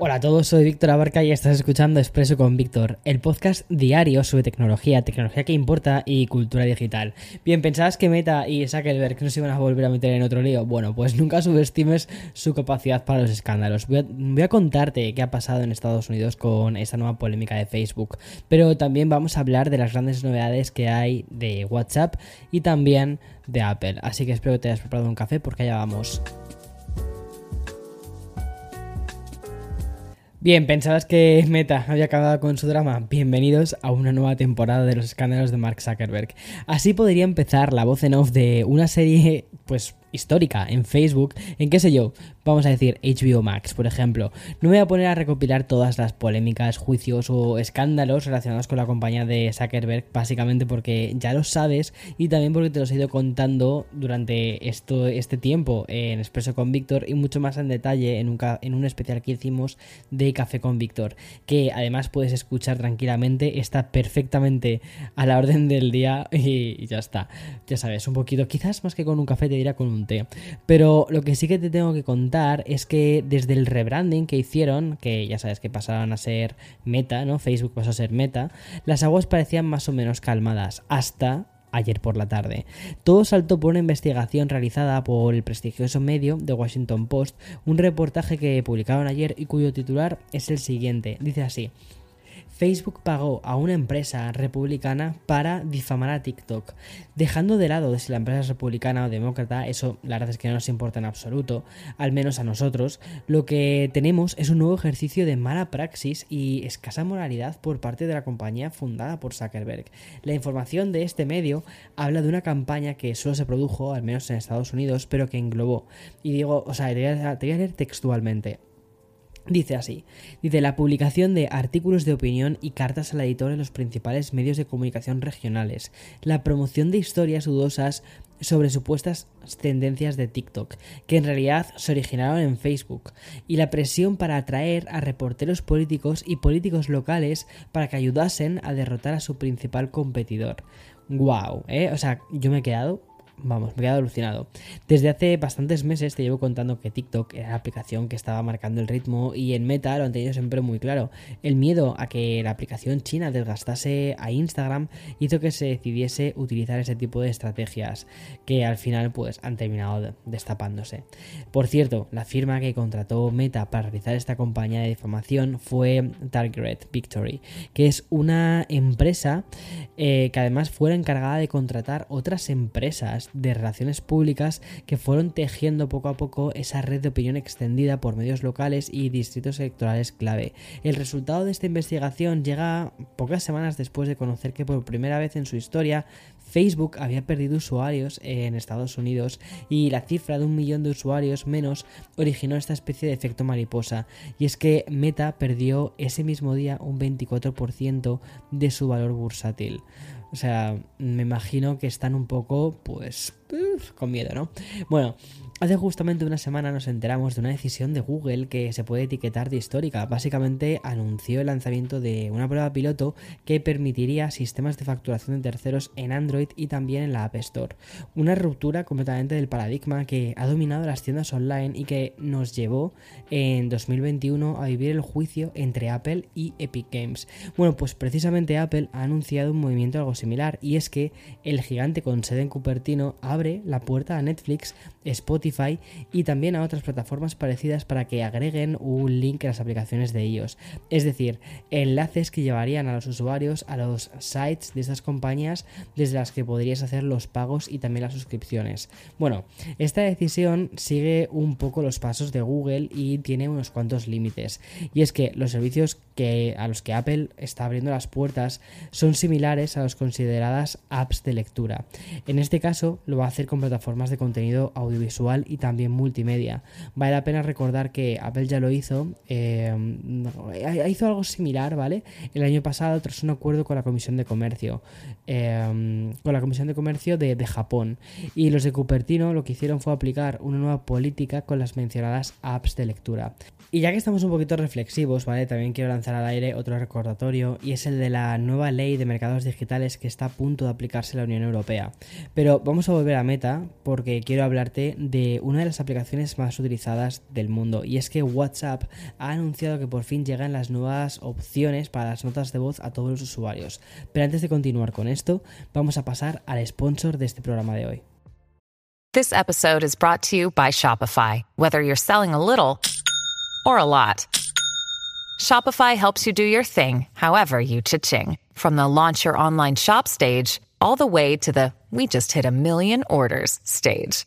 Hola a todos, soy Víctor Abarca y estás escuchando Expreso con Víctor, el podcast diario sobre tecnología, tecnología que importa y cultura digital. Bien, ¿pensabas que Meta y Zuckerberg no se iban a volver a meter en otro lío? Bueno, pues nunca subestimes su capacidad para los escándalos. Voy a, contarte qué ha pasado en Estados Unidos con esta nueva polémica de Facebook, pero también vamos a hablar de las grandes novedades que hay de WhatsApp y también de Apple. Así que espero que te hayas preparado un café porque allá vamos. Bien, ¿pensabas que Meta había acabado con su drama? Bienvenidos a una nueva temporada de los escándalos de Mark Zuckerberg. Así podría empezar la voz en off de una serie, pues histórica en Facebook, en qué sé yo, vamos a decir HBO Max, por ejemplo. No me voy a poner a recopilar todas las polémicas, juicios o escándalos relacionados con la compañía de Zuckerberg, básicamente porque ya lo sabes y también porque te los he ido contando durante esto, este tiempo en Expreso con Víctor y mucho más en detalle en un, en un especial que hicimos de Café con Víctor, que además puedes escuchar tranquilamente, está perfectamente a la orden del día y ya está. Ya sabes, un poquito, quizás más que con un café te dirá con Pero lo que sí que te tengo que contar es que desde el rebranding que hicieron, que ya sabes que pasaron a ser Meta, ¿no? Facebook pasó a ser Meta, las aguas parecían más o menos calmadas hasta ayer por la tarde. Todo saltó por una investigación realizada por el prestigioso medio The Washington Post, un reportaje que publicaron ayer y cuyo titular es el siguiente. Dice así. Facebook pagó a una empresa republicana para difamar a TikTok, dejando de lado de si la empresa es republicana o demócrata, eso la verdad es que no nos importa en absoluto, al menos a nosotros, lo que tenemos es un nuevo ejercicio de mala praxis y escasa moralidad por parte de la compañía fundada por Zuckerberg. La información de este medio habla de una campaña que solo se produjo, al menos en Estados Unidos, pero que englobó. Y digo, o sea, te voy a, te voy a leer textualmente. Dice así, dice la publicación de artículos de opinión y cartas al editor en los principales medios de comunicación regionales, la promoción de historias dudosas sobre supuestas tendencias de TikTok, que en realidad se originaron en Facebook, y la presión para atraer a reporteros políticos y políticos locales para que ayudasen a derrotar a su principal competidor. Wow, ¿eh? O sea, yo me he quedado vamos, me he quedado alucinado. Desde hace bastantes meses te llevo contando que TikTok era la aplicación que estaba marcando el ritmo y en Meta lo han tenido siempre muy claro. El miedo a que la aplicación china desgastase a Instagram hizo que se decidiese utilizar ese tipo de estrategias que al final pues han terminado destapándose. Por cierto, la firma que contrató Meta para realizar esta compañía de difamación fue Target Victory, que es una empresa eh, que además fue encargada de contratar otras empresas de relaciones públicas que fueron tejiendo poco a poco esa red de opinión extendida por medios locales y distritos electorales clave. El resultado de esta investigación llega pocas semanas después de conocer que por primera vez en su historia Facebook había perdido usuarios en Estados Unidos y la cifra de un millón de usuarios menos originó esta especie de efecto mariposa. Y es que Meta perdió ese mismo día un 24% de su valor bursátil. O sea, me imagino que están un poco, pues, con miedo, ¿no? Bueno, Hace justamente una semana nos enteramos de una decisión de Google que se puede etiquetar de histórica. Básicamente anunció el lanzamiento de una prueba piloto que permitiría sistemas de facturación de terceros en Android y también en la App Store. Una ruptura completamente del paradigma que ha dominado las tiendas online y que nos llevó en 2021 a vivir el juicio entre Apple y Epic Games. Bueno, pues precisamente Apple ha anunciado un movimiento algo similar y es que el gigante con sede en Cupertino abre la puerta a Netflix, Spotify, y también a otras plataformas parecidas para que agreguen un link a las aplicaciones de ellos. Es decir, enlaces que llevarían a los usuarios a los sites de estas compañías desde las que podrías hacer los pagos y también las suscripciones. Bueno, esta decisión sigue un poco los pasos de Google y tiene unos cuantos límites. Y es que los servicios que, a los que Apple está abriendo las puertas son similares a los consideradas apps de lectura. En este caso lo va a hacer con plataformas de contenido audiovisual y también multimedia. Vale la pena recordar que Apple ya lo hizo, eh, hizo algo similar, ¿vale? El año pasado tras un acuerdo con la Comisión de Comercio, eh, con la Comisión de Comercio de, de Japón. Y los de Cupertino lo que hicieron fue aplicar una nueva política con las mencionadas apps de lectura. Y ya que estamos un poquito reflexivos, ¿vale? También quiero lanzar al aire otro recordatorio y es el de la nueva ley de mercados digitales que está a punto de aplicarse en la Unión Europea. Pero vamos a volver a Meta porque quiero hablarte de una de las aplicaciones más utilizadas del mundo y es que WhatsApp ha anunciado que por fin llegan las nuevas opciones para las notas de voz a todos los usuarios. Pero antes de continuar con esto, vamos a pasar al sponsor de este programa de hoy. This episode is brought to you by Shopify. Whether you're selling a little or a lot. Shopify helps you do your thing, however you cha-ching. From the launch your online shop stage, all the way to the we just hit a million orders stage.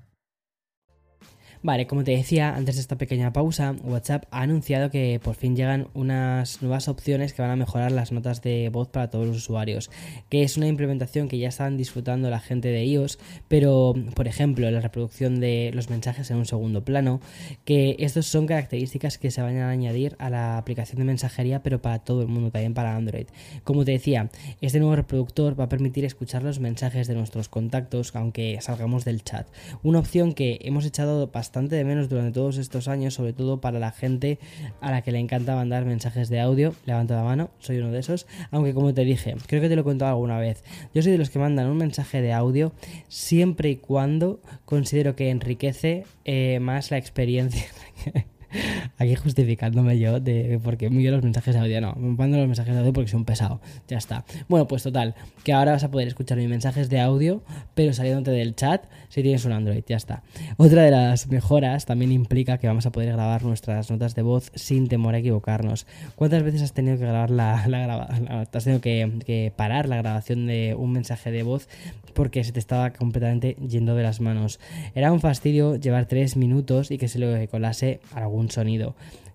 Vale, como te decía antes de esta pequeña pausa, WhatsApp ha anunciado que por fin llegan unas nuevas opciones que van a mejorar las notas de voz para todos los usuarios, que es una implementación que ya están disfrutando la gente de iOS, pero por ejemplo la reproducción de los mensajes en un segundo plano, que estas son características que se van a añadir a la aplicación de mensajería, pero para todo el mundo, también para Android. Como te decía, este nuevo reproductor va a permitir escuchar los mensajes de nuestros contactos aunque salgamos del chat, una opción que hemos echado bastante bastante de menos durante todos estos años, sobre todo para la gente a la que le encanta mandar mensajes de audio. Levanta la mano, soy uno de esos. Aunque como te dije, creo que te lo he contado alguna vez. Yo soy de los que mandan un mensaje de audio siempre y cuando considero que enriquece eh, más la experiencia. Aquí justificándome yo de porque envío los mensajes de audio. No, me mando los mensajes de audio porque soy un pesado. Ya está. Bueno, pues total, que ahora vas a poder escuchar mis mensajes de audio, pero saliéndote del chat si tienes un Android. Ya está. Otra de las mejoras también implica que vamos a poder grabar nuestras notas de voz sin temor a equivocarnos. ¿Cuántas veces has tenido que grabar la, grabación? Has tenido que, parar la grabación de un mensaje de voz porque se te estaba completamente yendo de las manos. Era un fastidio llevar tres minutos y que se le colase algún un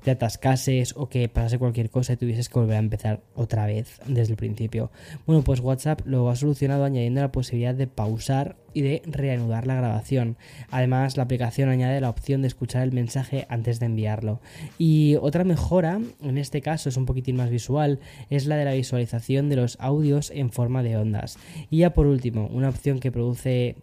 te atascases o que pasase cualquier cosa y tuvieses que volver a empezar otra vez desde el principio. Bueno, pues WhatsApp lo ha solucionado añadiendo la posibilidad de pausar y de reanudar la grabación. Además, la aplicación añade la opción de escuchar el mensaje antes de enviarlo. Y otra mejora, en este caso es un poquitín más visual, es la de la visualización de los audios en forma de ondas. Y ya por último, una opción que produce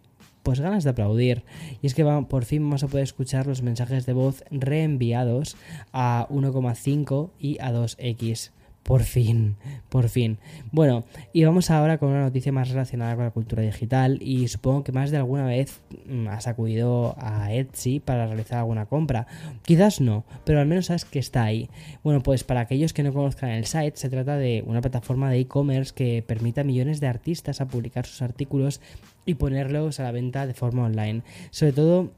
pues ganas de aplaudir. Y es que por fin vamos a poder escuchar los mensajes de voz reenviados a 1,5 y a 2x. Por fin, por fin. Bueno, y vamos ahora con una noticia más relacionada con la cultura digital y supongo que más de alguna vez mm, has acudido a Etsy para realizar alguna compra. Quizás no, pero al menos sabes que está ahí. Bueno, pues para aquellos que no conozcan el site, se trata de una plataforma de e-commerce que permite a millones de artistas a publicar sus artículos y ponerlos a la venta de forma online. Sobre todo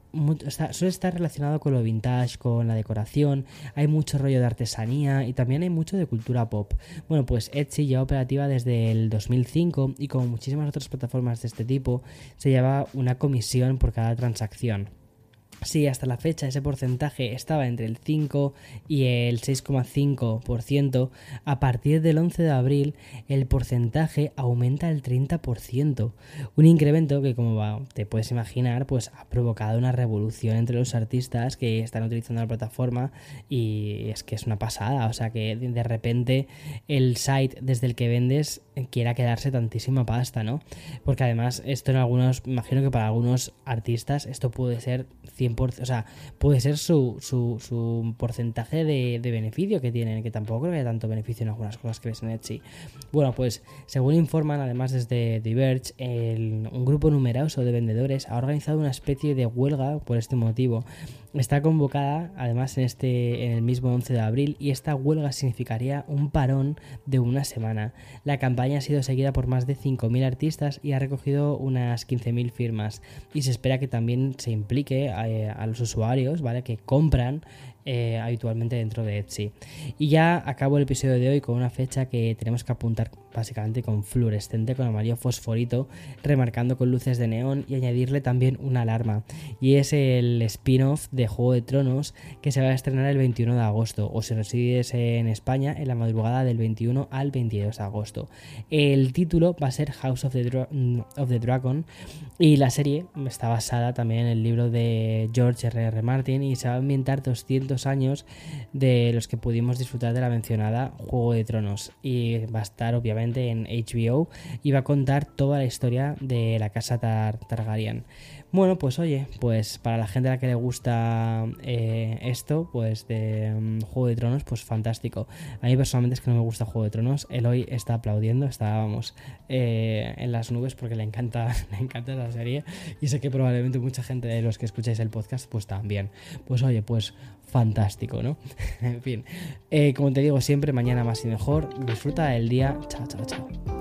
suele estar relacionado con lo vintage, con la decoración, hay mucho rollo de artesanía y también hay mucho de cultura pop. Bueno, pues Etsy ya operativa desde el 2005 y como muchísimas otras plataformas de este tipo, se lleva una comisión por cada transacción. Sí, hasta la fecha ese porcentaje estaba entre el 5 y el 6,5%. A partir del 11 de abril el porcentaje aumenta al 30%. Un incremento que como te puedes imaginar pues ha provocado una revolución entre los artistas que están utilizando la plataforma y es que es una pasada. O sea que de repente el site desde el que vendes quiera quedarse tantísima pasta, ¿no? Porque además esto en algunos, imagino que para algunos artistas esto puede ser 100 o sea, puede ser su, su, porcentaje de, beneficio que tienen, que tampoco creo que haya tanto beneficio en algunas cosas que ves en Etsy. Bueno, pues según informan, además desde Diverge, un grupo numeroso de vendedores ha organizado una especie de huelga por este motivo. Está convocada además en, este, el mismo 11 de abril y esta huelga significaría un parón de una semana. La campaña ha sido seguida por más de 5.000 artistas y ha recogido unas 15.000 firmas y se espera que también se implique a, eh, a los usuarios ¿vale? que compran eh, habitualmente dentro de Etsy. Y ya acabo el episodio de hoy con una fecha que tenemos que apuntar básicamente con fluorescente, con amarillo fosforito, remarcando con luces de neón y añadirle también una alarma. Y es el spin-off de Juego de Tronos que se va a estrenar el 21 de agosto, o si resides en España, en la madrugada del 21 al 22 de agosto. El título va a ser House of the, of the Dragon y la serie está basada también en el libro de George R.R. R. Martin y se va a ambientar 200 años de los que pudimos disfrutar de la mencionada Juego de Tronos y va a estar obviamente en HBO y va a contar toda la historia de la casa Targaryen. Bueno, pues oye, pues para la gente a la que le gusta eh, esto, pues de mm, Juego de Tronos, pues fantástico. A mí personalmente es que no me gusta Juego de Tronos. Eloy está aplaudiendo, estábamos eh, en las nubes porque le encanta, le encanta la serie. Y sé que probablemente mucha gente de los que escucháis el podcast, pues también. Pues oye, pues fantástico, ¿no? en fin, eh, como te digo siempre, mañana más y mejor. Disfruta del día. Chao, chao, chao.